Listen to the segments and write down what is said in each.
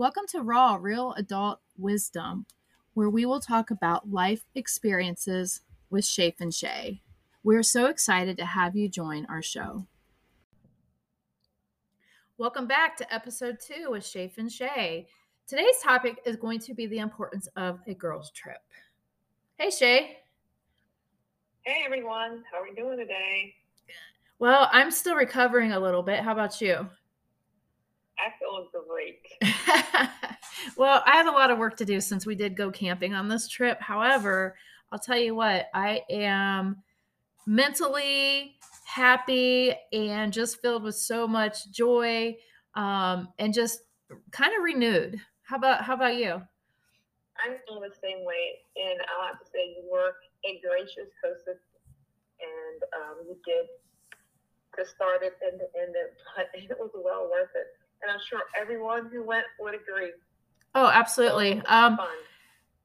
Welcome to Raw Real Adult Wisdom, where we will talk about life experiences with Shafe and Shay. We're so excited to have you join our show. Welcome back to episode two with Shafe and Shay. Today's topic is going to be the importance of a girls' trip. Hey, Shay. Hey, everyone. How are we doing today? Well, I'm still recovering a little bit. How about you? I feel great. well, I have a lot of work to do since we did go camping on this trip. However, I'll tell you what, I am mentally happy and just filled with so much joy um, and just kind of renewed. How about how about you? I'm feeling the same way, and I'll have to say you were a gracious hostess, and um, you did to start it and to end it, but it was well worth it and I'm sure everyone who went would agree. Oh, absolutely. So um,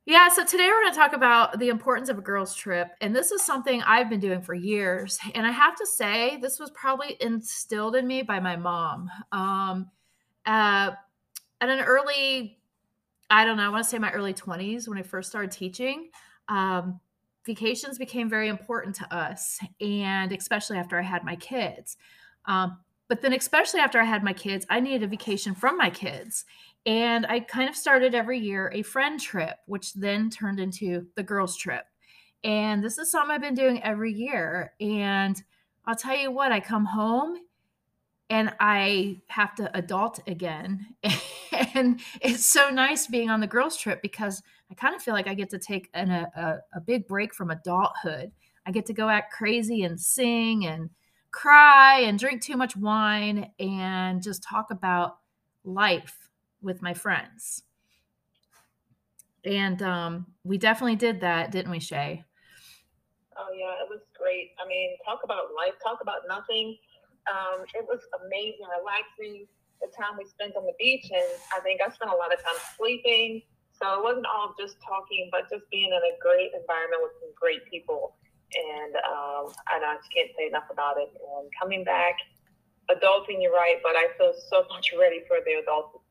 yeah, so today we're going to talk about the importance of a girls' trip. And this is something I've been doing for years. And I have to say, this was probably instilled in me by my mom. Um, uh, at an early, I don't know, I want to say my early 20s when I first started teaching, um, vacations became very important to us. And especially after I had my kids. Um, but then, especially after I had my kids, I needed a vacation from my kids. And I kind of started every year a friend trip, which then turned into the girls' trip. And this is something I've been doing every year. And I'll tell you what, I come home and I have to adult again. and it's so nice being on the girls' trip because I kind of feel like I get to take an, a, a big break from adulthood. I get to go act crazy and sing and cry and drink too much wine and just talk about life with my friends. And um, we definitely did that, didn't we, Shay? Oh, yeah, it was great. I mean, talk about life, talk about nothing. Um, it was amazing, relaxing the time we spent on the beach. And I think I spent a lot of time sleeping. So it wasn't all just talking, but just being in a great environment with some great people and um, and I can't say enough about it. And coming back, adulting, you're right, but I feel so much ready for the adulting.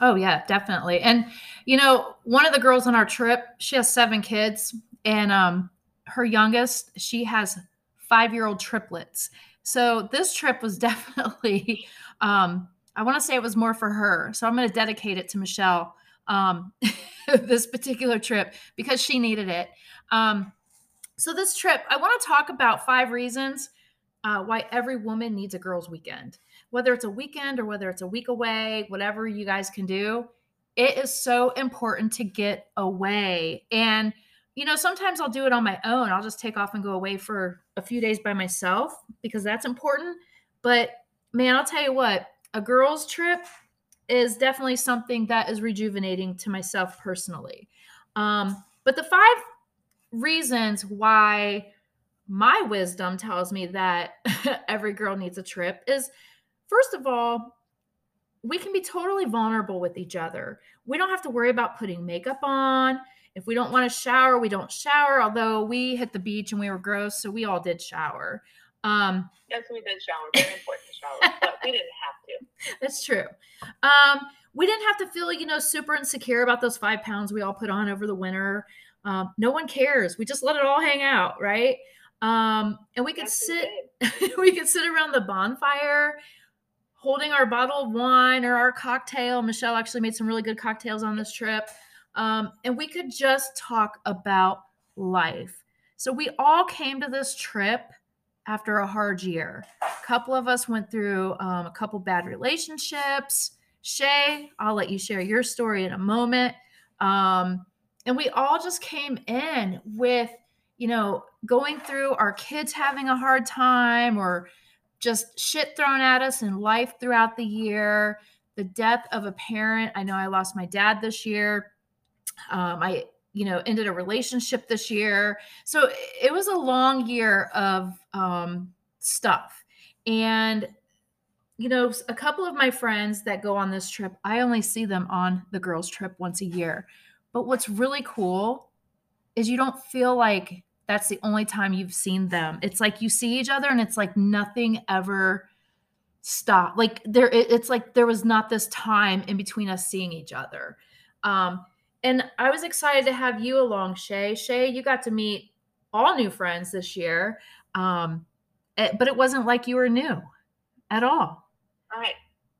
Oh yeah, definitely. And you know, one of the girls on our trip, she has seven kids, and um, her youngest, she has five-year-old triplets. So this trip was definitely, um, I want to say it was more for her. So I'm going to dedicate it to Michelle um, this particular trip because she needed it. Um, so, this trip, I want to talk about five reasons uh, why every woman needs a girls' weekend. Whether it's a weekend or whether it's a week away, whatever you guys can do, it is so important to get away. And, you know, sometimes I'll do it on my own. I'll just take off and go away for a few days by myself because that's important. But, man, I'll tell you what, a girls' trip is definitely something that is rejuvenating to myself personally. Um, but the five reasons why my wisdom tells me that every girl needs a trip is first of all, we can be totally vulnerable with each other. We don't have to worry about putting makeup on. If we don't want to shower, we don't shower. Although we hit the beach and we were gross, so we all did shower. Um, yes, we did shower. Very important to shower, but we didn't have to. That's true. Um, we didn't have to feel, you know, super insecure about those five pounds we all put on over the winter. Um, no one cares. We just let it all hang out, right? Um, and we could That's sit, we could sit around the bonfire, holding our bottle of wine or our cocktail. Michelle actually made some really good cocktails on this trip, um, and we could just talk about life. So we all came to this trip after a hard year. A couple of us went through um, a couple bad relationships. Shay, I'll let you share your story in a moment. Um, and we all just came in with you know going through our kids having a hard time or just shit thrown at us in life throughout the year the death of a parent. I know i lost my dad this year. Um, i you know ended a relationship this year. So it was a long year of um, stuff. And you know a couple of my friends that go on this trip i only see them on the girls trip once a year but what's really cool is you don't feel like that's the only time you've seen them. It's like you see each other and it's like nothing ever stopped. Like there, it's like there was not this time in between us seeing each other. Um, and I was excited to have you along, Shay. Shay, you got to meet all new friends this year, um, it, eh, but it wasn't like you were new at all. Right.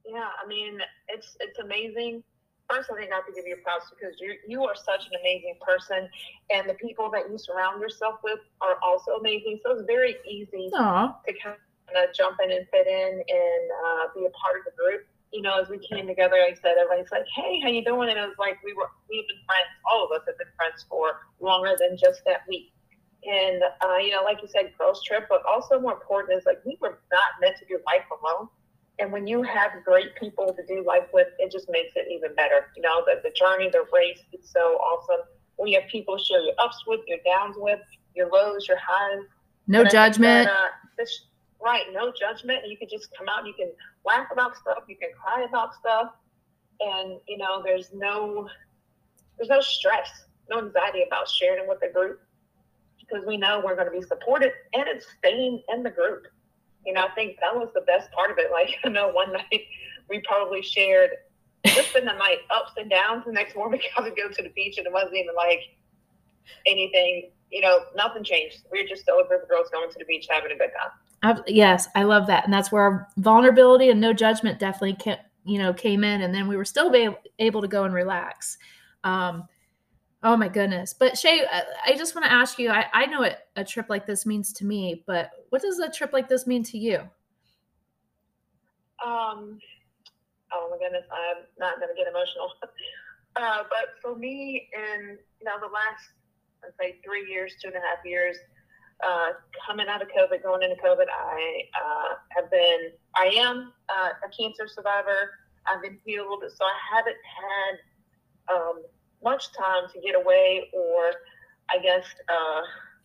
Yeah. I mean, it's it's amazing. First, I think I have to give you props because you you are such an amazing person, and the people that you surround yourself with are also amazing. So it's very easy Aww. to kind of jump in and fit in and uh, be a part of the group. You know, as we came together, like I said, everybody's like, "Hey, how you doing?" And it was like we were we've been friends. All of us have been friends for longer than just that week. And uh, you know, like you said, girls trip, but also more important is like we were not meant to do life alone. And when you have great people to do life with, it just makes it even better. You know, the, the journey, the race is so awesome. When you have people share your ups with, your downs with, your lows, your highs. No and judgment. That, uh, this, right, no judgment. You can just come out, you can laugh about stuff, you can cry about stuff. And, you know, there's no there's no stress, no anxiety about sharing with the group because we know we're going to be supported and it's staying in the group. You know, I think that was the best part of it. Like, I know one night we probably shared just in the night ups and downs. The next morning, I would go to the beach and it wasn't even like anything, you know, nothing changed. We were just still a group of girls going to the beach having a good time. yes, I love that. And that's where our vulnerability and no judgment definitely came, you know, came in. And then we were still able to go and relax. Um, Oh my goodness. But Shay, I just want to ask you I, I know what a trip like this means to me, but what does a trip like this mean to you? Um, oh my goodness, I'm not going to get emotional. Uh, but for me, in you know the last, I'd say three years, two and a half years, uh, coming out of COVID, going into COVID, I uh, have been, I am uh, a cancer survivor. I've been healed, so I haven't had um, much time to get away, or I guess uh,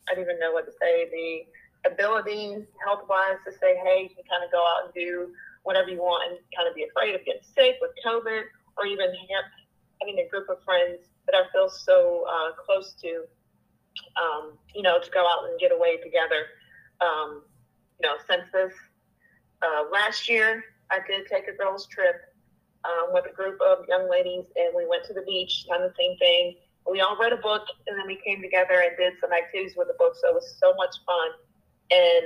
I don't even know what to say. The ability, health wise, to say, hey, you can kind of go out and do whatever you want and kind of be afraid of getting sick with COVID, or even having a group of friends that I feel so uh, close to, um, you know, to go out and get away together. Um, you know, since this uh, last year, I did take a girls' trip um, with a group of young ladies, and we went to the beach, done the same thing. We all read a book, and then we came together and did some activities with the book. So it was so much fun, and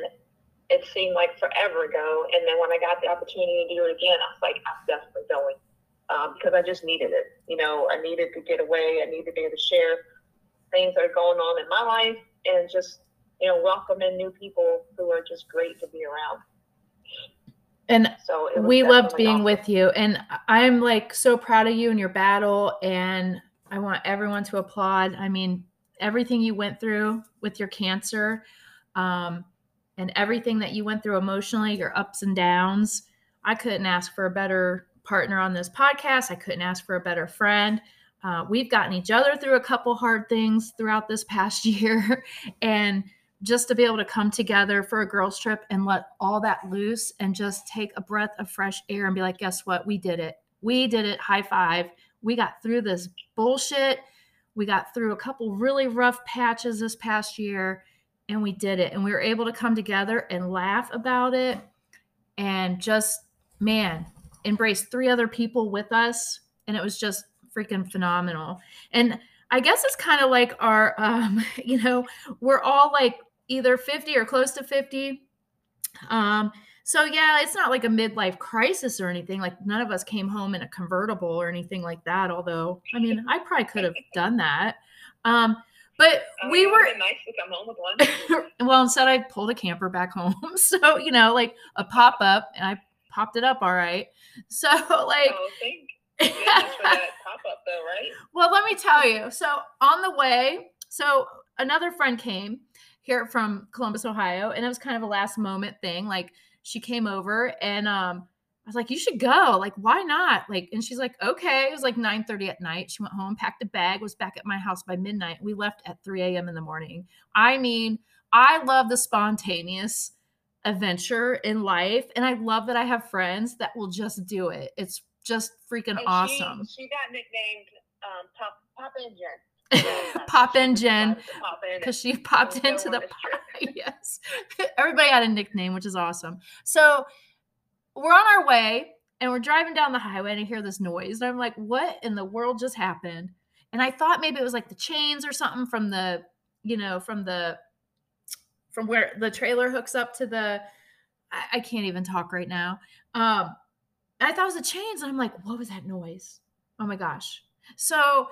it seemed like forever ago. And then when I got the opportunity to do it again, I was like, I'm definitely going um, because I just needed it. You know, I needed to get away. I needed to be able to share things that are going on in my life, and just you know, welcome in new people who are just great to be around. And so we loved being awesome. with you. And I'm like so proud of you and your battle. And I want everyone to applaud. I mean, everything you went through with your cancer um, and everything that you went through emotionally, your ups and downs. I couldn't ask for a better partner on this podcast. I couldn't ask for a better friend. Uh, we've gotten each other through a couple hard things throughout this past year. and just to be able to come together for a girls trip and let all that loose and just take a breath of fresh air and be like guess what? We did it. We did it. High five. We got through this bullshit. We got through a couple really rough patches this past year and we did it. And we were able to come together and laugh about it and just man embrace three other people with us and it was just freaking phenomenal. And I guess it's kind of like our, um, you know, we're all like either 50 or close to 50. Um, so yeah, it's not like a midlife crisis or anything. Like none of us came home in a convertible or anything like that. Although, I mean, I probably could have done that. Um, but oh, we were nice to come home with one. well, instead I pulled a camper back home. So, you know, like a pop up and I popped it up all right. So like oh, thank that pop up though, right? Well, let me tell you. So on the way, so another friend came here from Columbus, Ohio, and it was kind of a last moment thing. Like she came over and um I was like, you should go. Like, why not? Like, and she's like, okay. It was like 9 30 at night. She went home, packed a bag, was back at my house by midnight. We left at 3 a.m. in the morning. I mean, I love the spontaneous adventure in life. And I love that I have friends that will just do it. It's just freaking and awesome. She, she, got nicknamed um, Pop, Pop in Jen. pop in Jen because she popped into the yes everybody had a nickname which is awesome so we're on our way and we're driving down the highway and I hear this noise. And I'm like, what in the world just happened? And I thought maybe it was like the chains or something from the, you know, from the, from where the trailer hooks up to the, I, I can't even talk right now. Um, I thought it was the chains. And I'm like, what was that noise? Oh my gosh. So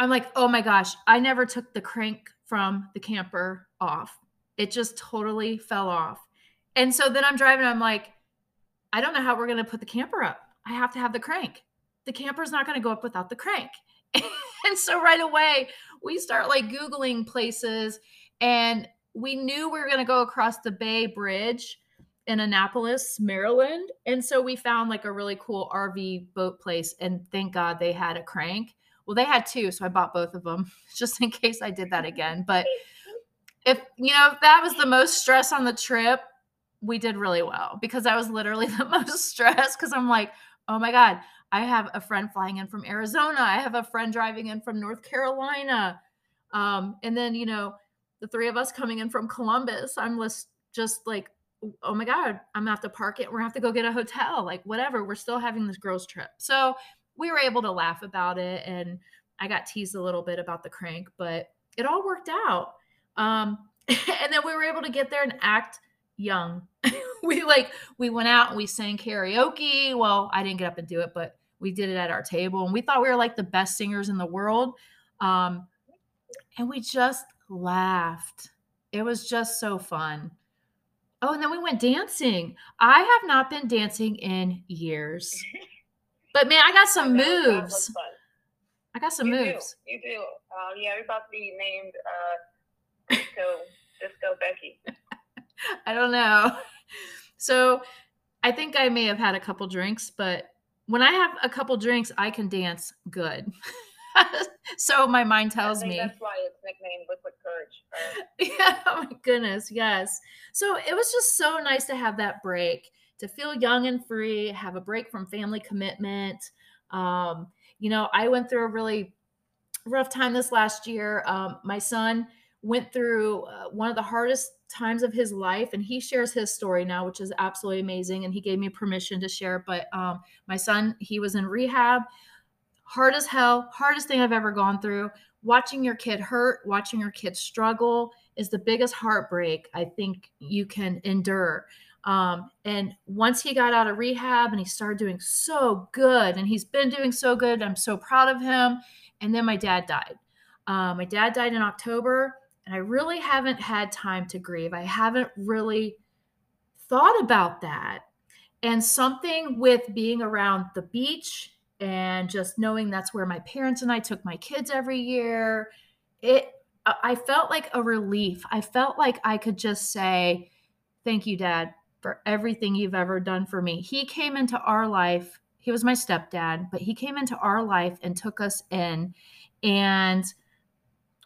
I'm like, oh my gosh, I never took the crank from the camper off. It just totally fell off. And so then I'm driving, I'm like, I don't know how we're going to put the camper up. I have to have the crank. The camper's not going to go up without the crank. and so right away, we start like Googling places and we knew we were going to go across the Bay Bridge in Annapolis, Maryland. And so we found like a really cool RV boat place. And thank God they had a crank. Well, they had two. So I bought both of them just in case I did that again. But if, you know, if that was the most stress on the trip, we did really well because I was literally the most stressed because I'm like, oh my God, I have a friend flying in from Arizona. I have a friend driving in from North Carolina. Um, and then, you know, the three of us coming in from Columbus, I'm just, just like, oh my God, I'm gonna have to park it. We're gonna have to go get a hotel, like whatever. We're still having this girls' trip. So we were able to laugh about it. And I got teased a little bit about the crank, but it all worked out. Um, and then we were able to get there and act young. we like we went out and we sang karaoke. Well, I didn't get up and do it, but we did it at our table and we thought we were like the best singers in the world. Um and we just laughed. It was just so fun. Oh, and then we went dancing. I have not been dancing in years. But man, I got some moves. I got some you moves. Do. You do. Um, yeah, you're about to be named uh, Disco Disco Becky. I don't know. So I think I may have had a couple drinks, but when I have a couple drinks, I can dance good. so my mind tells me that's why it's nicknamed liquid courage. Right? Yeah, oh my goodness, yes. So it was just so nice to have that break, to feel young and free, have a break from family commitment. Um, you know, I went through a really rough time this last year. Um, my son went through uh, one of the hardest times of his life and he shares his story now which is absolutely amazing and he gave me permission to share but um, my son he was in rehab hard as hell hardest thing i've ever gone through watching your kid hurt watching your kid struggle is the biggest heartbreak i think you can endure um, and once he got out of rehab and he started doing so good and he's been doing so good i'm so proud of him and then my dad died uh, my dad died in october and I really haven't had time to grieve. I haven't really thought about that. And something with being around the beach and just knowing that's where my parents and I took my kids every year, it I felt like a relief. I felt like I could just say, "Thank you, dad, for everything you've ever done for me." He came into our life. He was my stepdad, but he came into our life and took us in and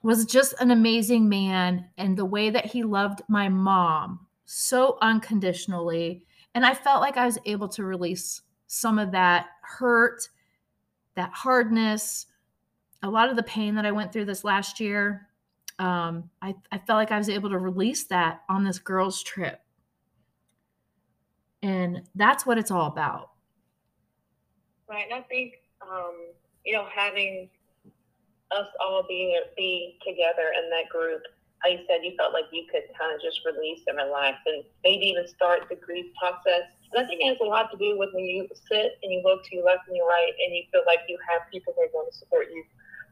was just an amazing man and the way that he loved my mom so unconditionally and i felt like i was able to release some of that hurt that hardness a lot of the pain that i went through this last year um, I, I felt like i was able to release that on this girls trip and that's what it's all about right and i think um, you know having us all being be together in that group, how you said you felt like you could kind of just release and relax and maybe even start the grief process. And I think it has a lot to do with when you sit and you look to your left and your right and you feel like you have people who are going to support you.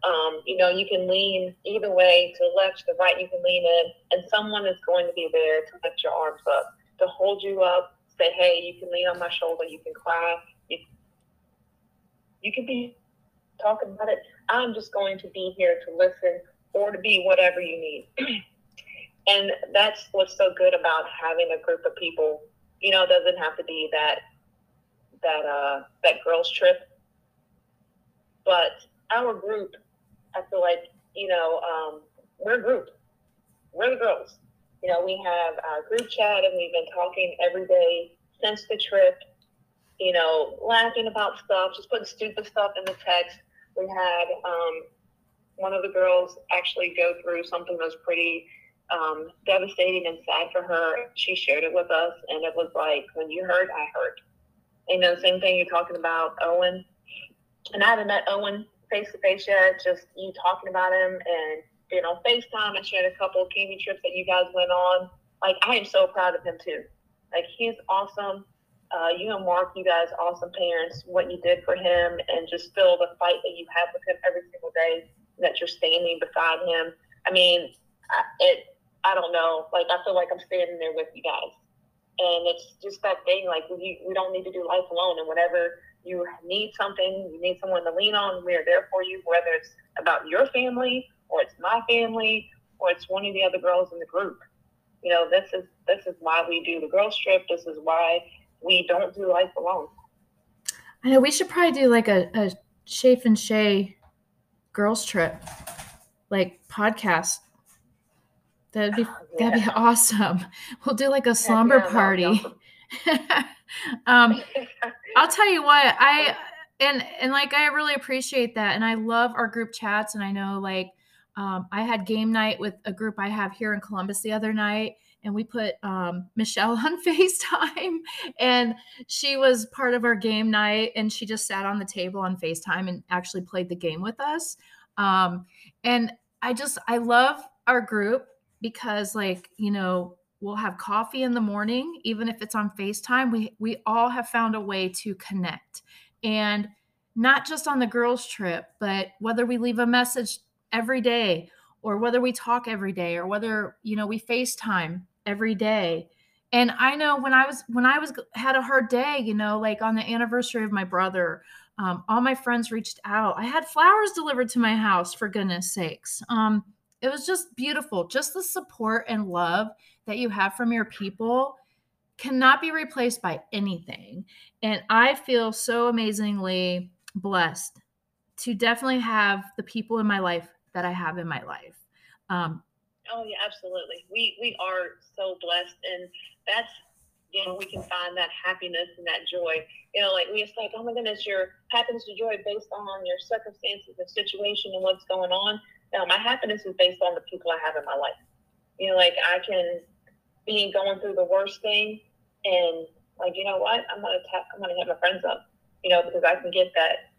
Um, you know, you can lean either way to the left, to the right, you can lean in, and someone is going to be there to lift your arms up, to hold you up, say, hey, you can lean on my shoulder, you can cry, you, you can be talking about it. I'm just going to be here to listen or to be whatever you need. and that's what's so good about having a group of people. You know, it doesn't have to be that that uh that girls trip. But our group, I feel like, you know, um, we're a group. We're the girls. You know, we have our group chat and we've been talking every day since the trip, you know, laughing about stuff, just putting stupid stuff in the text we had um, one of the girls actually go through something that was pretty um, devastating and sad for her. She shared it with us, and it was like, when you hurt, I hurt. You know, same thing you're talking about Owen. And I haven't met Owen face to face yet, just you talking about him and being on FaceTime. I shared a couple of camping trips that you guys went on. Like, I am so proud of him too. Like, he's awesome. Uh, you and Mark, you guys, awesome parents. What you did for him, and just feel the fight that you have with him every single day. That you're standing beside him. I mean, it. I don't know. Like, I feel like I'm standing there with you guys, and it's just that thing. Like, we we don't need to do life alone, and whatever you need something, you need someone to lean on. We're there for you, whether it's about your family or it's my family or it's one of the other girls in the group. You know, this is this is why we do the girls trip. This is why we don't do life alone. I know we should probably do like a, a Shafe and Shay girls trip, like podcast. That'd be yeah. that'd be awesome. We'll do like a slumber yeah, party. Um, I'll tell you what I and and like I really appreciate that, and I love our group chats, and I know like um, I had game night with a group I have here in Columbus the other night, and we put um, Michelle on FaceTime, and she was part of our game night, and she just sat on the table on FaceTime and actually played the game with us. Um, and I just I love our group because like you know we'll have coffee in the morning even if it's on facetime we we all have found a way to connect and not just on the girls trip but whether we leave a message every day or whether we talk every day or whether you know we facetime every day. And i know when i was when i was had a hard day you know like on the anniversary of my brother um, all my friends reached out. I had flowers delivered to my house for goodness sakes. Um, it was just beautiful. Just the support and love that you have from your people cannot be replaced by anything. And I feel so amazingly blessed to definitely have the people in my life that I have in my life. Um, oh yeah, absolutely. We we are so blessed, and that's you know we can find that happiness and that joy. You know, like we just like, oh my goodness, your happiness and joy based on your circumstances and situation and what's going on. No, my happiness is based on the people I have in my life. You know, like I can be going through the worst thing and like you know what i'm gonna tap i'm gonna hit my friends up you know because i can get that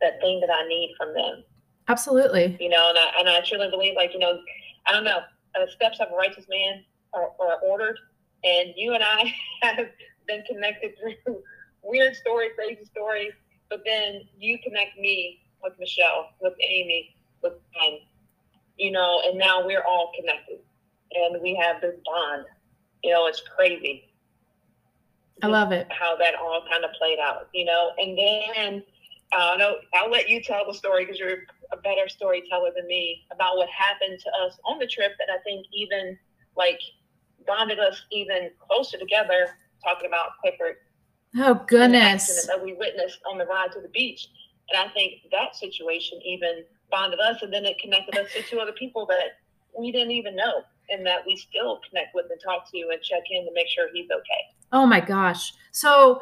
that thing that i need from them absolutely you know and i, and I truly believe like you know i don't know uh, steps of a righteous man are, are ordered and you and i have been connected through weird stories crazy stories but then you connect me with michelle with amy with ben you know and now we're all connected and we have this bond you know, it's crazy. I love it. How that all kind of played out, you know. And then uh, no, I'll let you tell the story because you're a better storyteller than me about what happened to us on the trip that I think even like bonded us even closer together. Talking about Clifford. Oh goodness! That we witnessed on the ride to the beach, and I think that situation even bonded us, and then it connected us to two other people that we didn't even know and that we still connect with and talk to and check in to make sure he's okay. Oh my gosh. So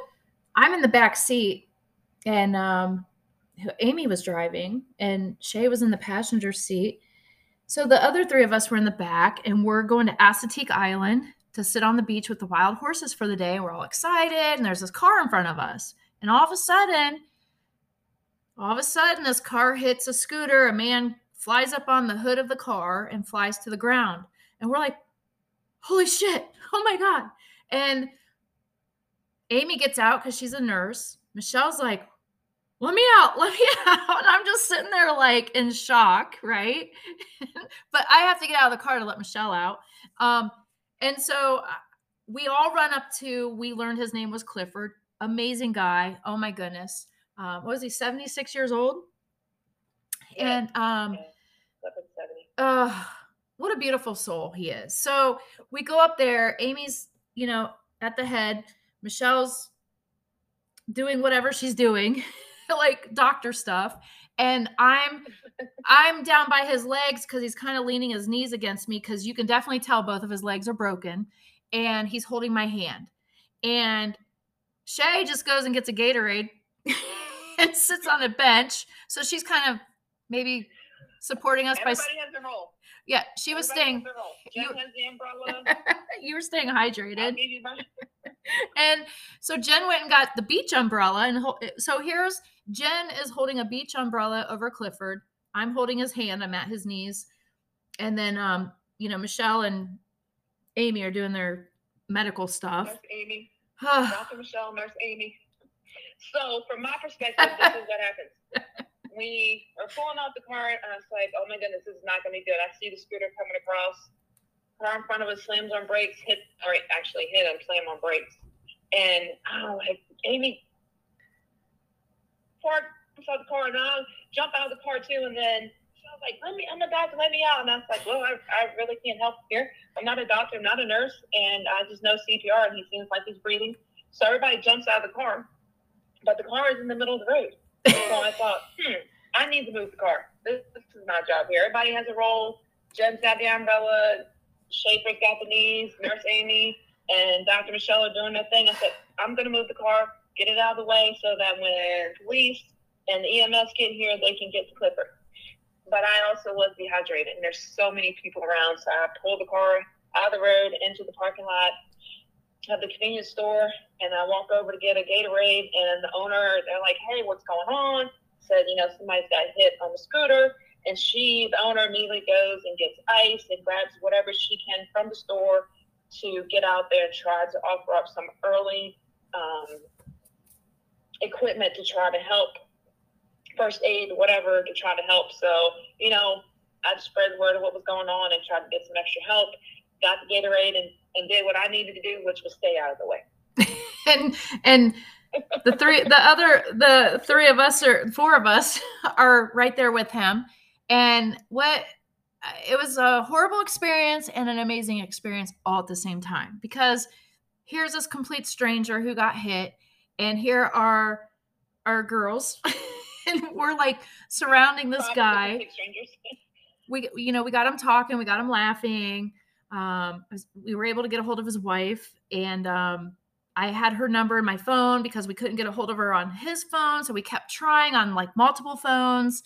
I'm in the back seat and um, Amy was driving and Shay was in the passenger seat. So the other three of us were in the back and we're going to Assateague Island to sit on the beach with the wild horses for the day. We're all excited and there's this car in front of us. And all of a sudden, all of a sudden, this car hits a scooter. A man flies up on the hood of the car and flies to the ground. And we're like, holy shit, oh my God. And Amy gets out because she's a nurse. Michelle's like, let me out, let me out. And I'm just sitting there like in shock, right? but I have to get out of the car to let Michelle out. Um, and so uh, we all run up to, we learned his name was Clifford. Amazing guy. Oh my goodness. Um, what was he, 76 years old? Yeah. And um, yeah. uh, what a beautiful soul he is. So we go up there. Amy's, you know, at the head. Michelle's doing whatever she's doing, like doctor stuff. And I'm I'm down by his legs because he's kind of leaning his knees against me because you can definitely tell both of his legs are broken. And he's holding my hand. And Shay just goes and gets a Gatorade and sits on a bench. So she's kind of maybe supporting us Everybody by has their role Yeah, she was staying. You, has the umbrella. you were staying hydrated. and so Jen went and got the beach umbrella, and eh, so here's Jen is holding a beach umbrella over Clifford. I'm holding his hand. I'm at his knees, and then um, you know, Michelle and Amy are doing their medical stuff. Nurse Amy, Dr. Michelle, Nurse Amy. So, from my perspective, this is what happens we are pulling out the car, and I was like, oh my goodness, this is not going to be good. I see the scooter coming across. Car in front of us slams on brakes, hit, or actually hit him, slam on brakes. And I'm like, Amy, park beside the car, and I jump out of the car too. And then she was like, let me, I'm a doctor, let me out. And I was like, well, I, I really can't help here. I'm not a doctor, I'm not a nurse, and I just know CPR, and he seems like he's breathing. So everybody jumps out of the car, but the car is in the middle of the road so I thought, hmm, I need to move the car. This, this is my job here. Everybody has a role. Jen's got the umbrella. Shaffer's got the knees. Nurse Amy and Dr. Michelle are doing their thing. I said, I'm going to move the car, get it out of the way so that when police and the EMS get here, they can get the Clifford. But I also was dehydrated, and there's so many people around. So I pulled the car out of the road into the parking lot of the convenience store and I walk over to get a Gatorade and the owner they're like, Hey, what's going on? Said, you know, somebody's got hit on the scooter and she the owner immediately goes and gets ice and grabs whatever she can from the store to get out there and try to offer up some early um, equipment to try to help first aid, whatever, to try to help. So, you know, I spread the word of what was going on and tried to get some extra help. Got the Gatorade and and did what I needed to do, which was stay out of the way. and and the three the other the three of us or four of us are right there with him. And what it was a horrible experience and an amazing experience all at the same time because here's this complete stranger who got hit and here are our girls and we're like surrounding this guy we you know we got him talking we got him laughing um, we were able to get a hold of his wife, and um, I had her number in my phone because we couldn't get a hold of her on his phone. So we kept trying on like multiple phones.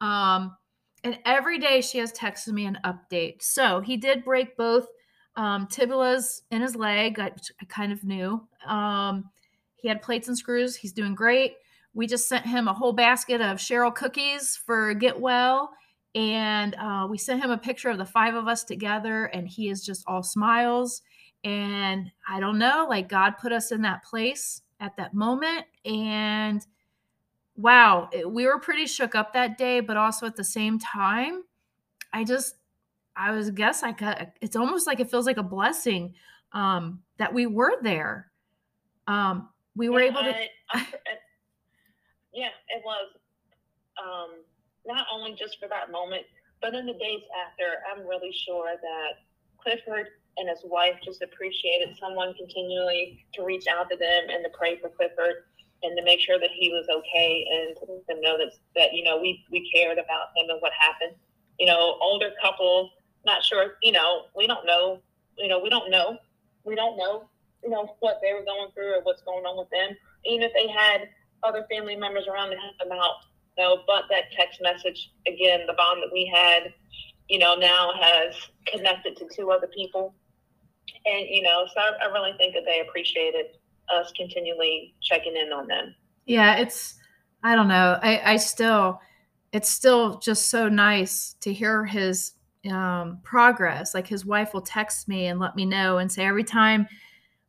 Um, and every day she has texted me an update. So he did break both um, tibulas in his leg. I, I kind of knew. Um, he had plates and screws. He's doing great. We just sent him a whole basket of Cheryl cookies for Get Well and uh, we sent him a picture of the five of us together and he is just all smiles and i don't know like god put us in that place at that moment and wow it, we were pretty shook up that day but also at the same time i just i was guess i got it's almost like it feels like a blessing um that we were there um we were yeah, able to I, I, yeah it was um not only just for that moment, but in the days after, I'm really sure that Clifford and his wife just appreciated someone continually to reach out to them and to pray for Clifford and to make sure that he was okay and to let them know that that you know we we cared about him and what happened. You know, older couple, not sure. You know, we don't know. You know, we don't know. We don't know. You know what they were going through or what's going on with them. Even if they had other family members around to help them out, you know, but that text message, again, the bond that we had, you know, now has connected to two other people. And, you know, so I, I really think that they appreciated us continually checking in on them. Yeah, it's, I don't know. I, I still, it's still just so nice to hear his um, progress. Like his wife will text me and let me know and say every time,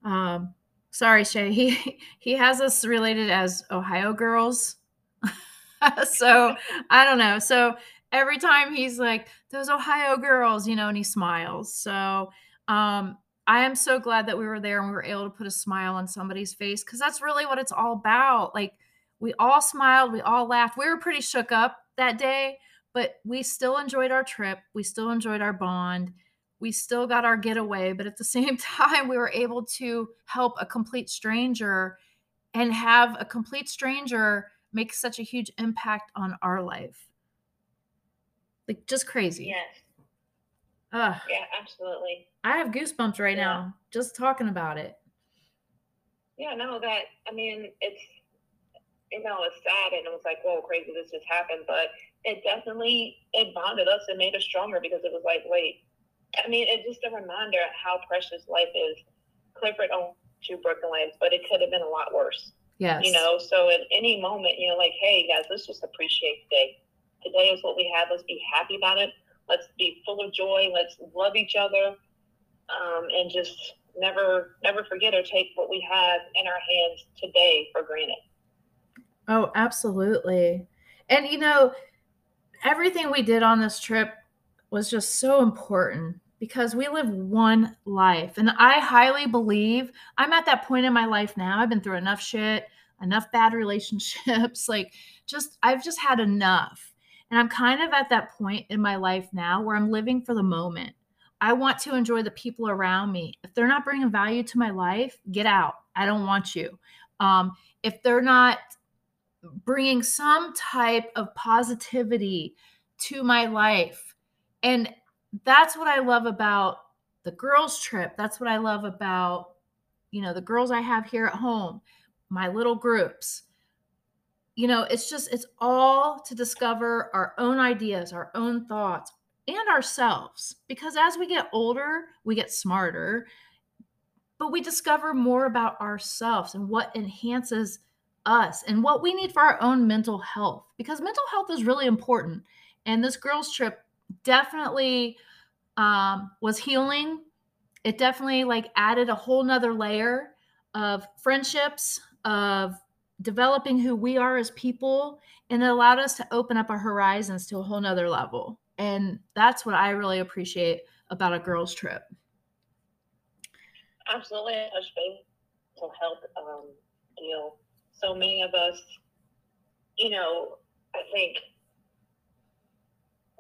um, sorry, Shay, he, he has us related as Ohio girls. so I don't know. So every time he's like, those Ohio girls, you know, and he smiles. So um, I am so glad that we were there and we were able to put a smile on somebody's face because that's really what it's all about. Like we all smiled, we all laughed. We were pretty shook up that day, but we still enjoyed our trip. We still enjoyed our bond. We still got our getaway, but at the same time, we were able to help a complete stranger and have a complete stranger make such a huge impact on our life. Like just crazy. Yes. Ugh. Yeah, absolutely. I have goosebumps right yeah. now just talking about it. Yeah, no, that I mean it's you know, it's sad and it was like, whoa, crazy this just happened. But it definitely it bonded us and made us stronger because it was like, wait, I mean, it's just a reminder of how precious life is. Clifford owned two broken legs, but it could have been a lot worse. Yes. You know, so at any moment, you know, like, hey guys, let's just appreciate today. Today is what we have. Let's be happy about it. Let's be full of joy. Let's love each other, um, and just never, never forget or take what we have in our hands today for granted. Oh, absolutely. And you know, everything we did on this trip was just so important because we live one life. And I highly believe I'm at that point in my life now. I've been through enough shit, enough bad relationships. like, just, I've just had enough. And I'm kind of at that point in my life now where I'm living for the moment. I want to enjoy the people around me. If they're not bringing value to my life, get out. I don't want you. Um, if they're not bringing some type of positivity to my life, and that's what I love about the girls' trip. That's what I love about, you know, the girls I have here at home, my little groups. You know, it's just, it's all to discover our own ideas, our own thoughts, and ourselves. Because as we get older, we get smarter, but we discover more about ourselves and what enhances us and what we need for our own mental health. Because mental health is really important. And this girls' trip definitely um, was healing. It definitely like added a whole nother layer of friendships, of developing who we are as people, and it allowed us to open up our horizons to a whole nother level. And that's what I really appreciate about a girls' trip. Absolutely, a mental health um, deal. So many of us, you know, I think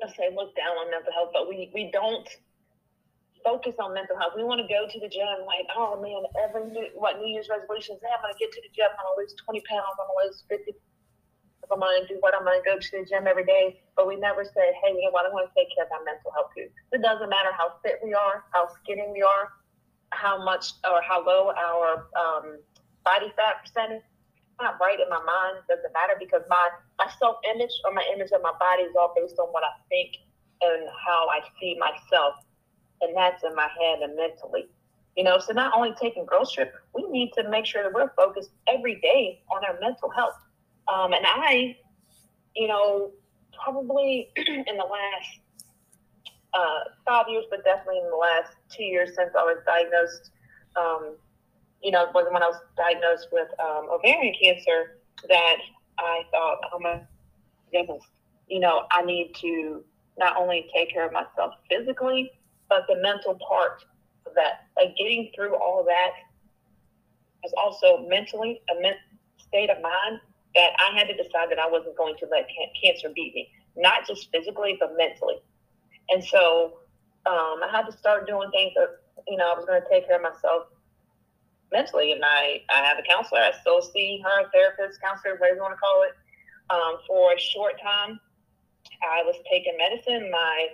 let's say look down on mental health, but we we don't focus on mental health. We want to go to the gym like, oh man, every new what New Year's resolutions, hey, I'm gonna get to the gym, I'm gonna lose 20 pounds, I'm gonna lose 50 if I'm gonna do what I'm gonna go to the gym every day. But we never say, hey, you know what, I want to take care of my mental health too. It doesn't matter how fit we are, how skinny we are, how much or how low our um, body fat percentage not right in my mind doesn't matter because my my self image or my image of my body is all based on what I think and how I see myself, and that's in my head and mentally. You know, so not only taking girls trip, we need to make sure that we're focused every day on our mental health. Um, and I, you know, probably in the last uh, five years, but definitely in the last two years since I was diagnosed um, you know, it was when I was diagnosed with um, ovarian cancer that I thought, oh my goodness, you know, I need to not only take care of myself physically, but the mental part of that. Like getting through all that was also mentally a mental state of mind that I had to decide that I wasn't going to let can- cancer beat me, not just physically, but mentally. And so um, I had to start doing things that, you know, I was going to take care of myself mentally. And I, I have a counselor. I still see her, therapist, counselor, whatever you want to call it. Um, for a short time, I was taking medicine. My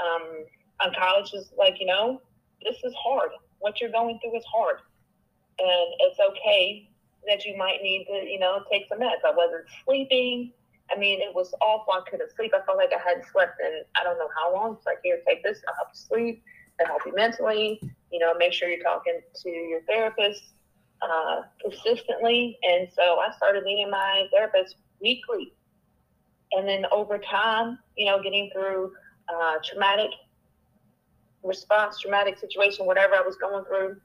um, oncologist was like, you know, this is hard. What you're going through is hard. And it's okay that you might need to, you know, take some meds. I wasn't sleeping. I mean, it was awful. I couldn't sleep. I felt like I hadn't slept in I don't know how long. It's like, here, take this. I'll help you sleep and help you mentally you know, make sure you're talking to your therapist uh, consistently. And so I started meeting my therapist weekly. And then over time, you know, getting through uh, traumatic response, traumatic situation, whatever I was going through,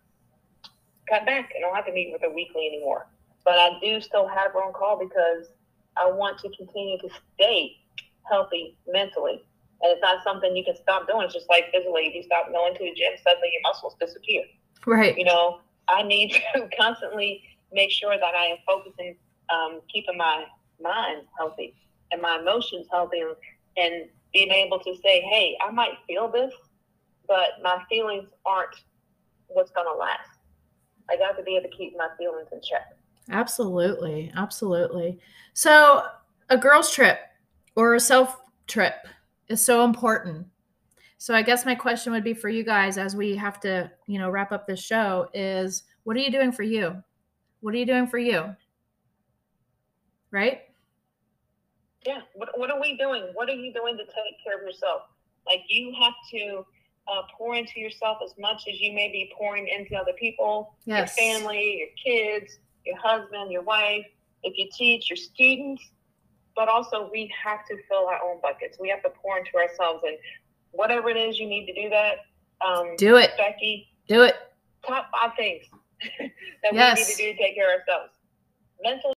cut back. I don't have to meet with her weekly anymore. But I do still have her on call because I want to continue to stay healthy mentally and it's not something you can stop doing. It's just like physically, if you stop going to the gym, suddenly your muscles disappear. Right. You know, I need to constantly make sure that I am focusing, um, keeping my mind healthy and my emotions healthy, and, and being able to say, hey, I might feel this, but my feelings aren't what's going to last. I got to be able to keep my feelings in check. Absolutely. Absolutely. So, a girls' trip or a self trip is so important. So I guess my question would be for you guys as we have to, you know, wrap up this show is what are you doing for you? What are you doing for you? Right? Yeah. What, what are we doing? What are you doing to take care of yourself? Like you have to uh, pour into yourself as much as you may be pouring into other people, Yes. your family, your kids, your husband, your wife, if you teach your students. But also, we have to fill our own buckets. We have to pour into ourselves, and whatever it is you need to do that. Um, Do it. Becky. Do it. Top five things that Yes. we need to do to take care of ourselves. Mental.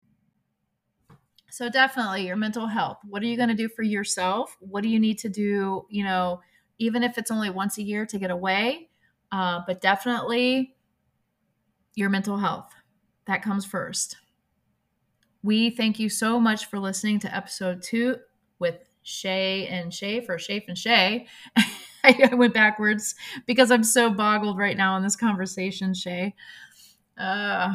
So definitely your mental health. What are you going to do for yourself? What do you need to do, you know, even if it's only once a year to get away? Uh, but definitely your mental health. That comes first. We thank you so much for listening to episode two with Shay and Shay for Shafe and Shay. I went backwards because I'm so boggled right now in this conversation, Shay. Uh,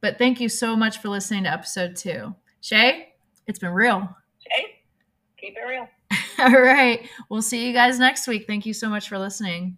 but thank you so much for listening to episode two. Shay, it's been real. Shay, keep it real. All right. We'll see you guys next week. Thank you so much for listening.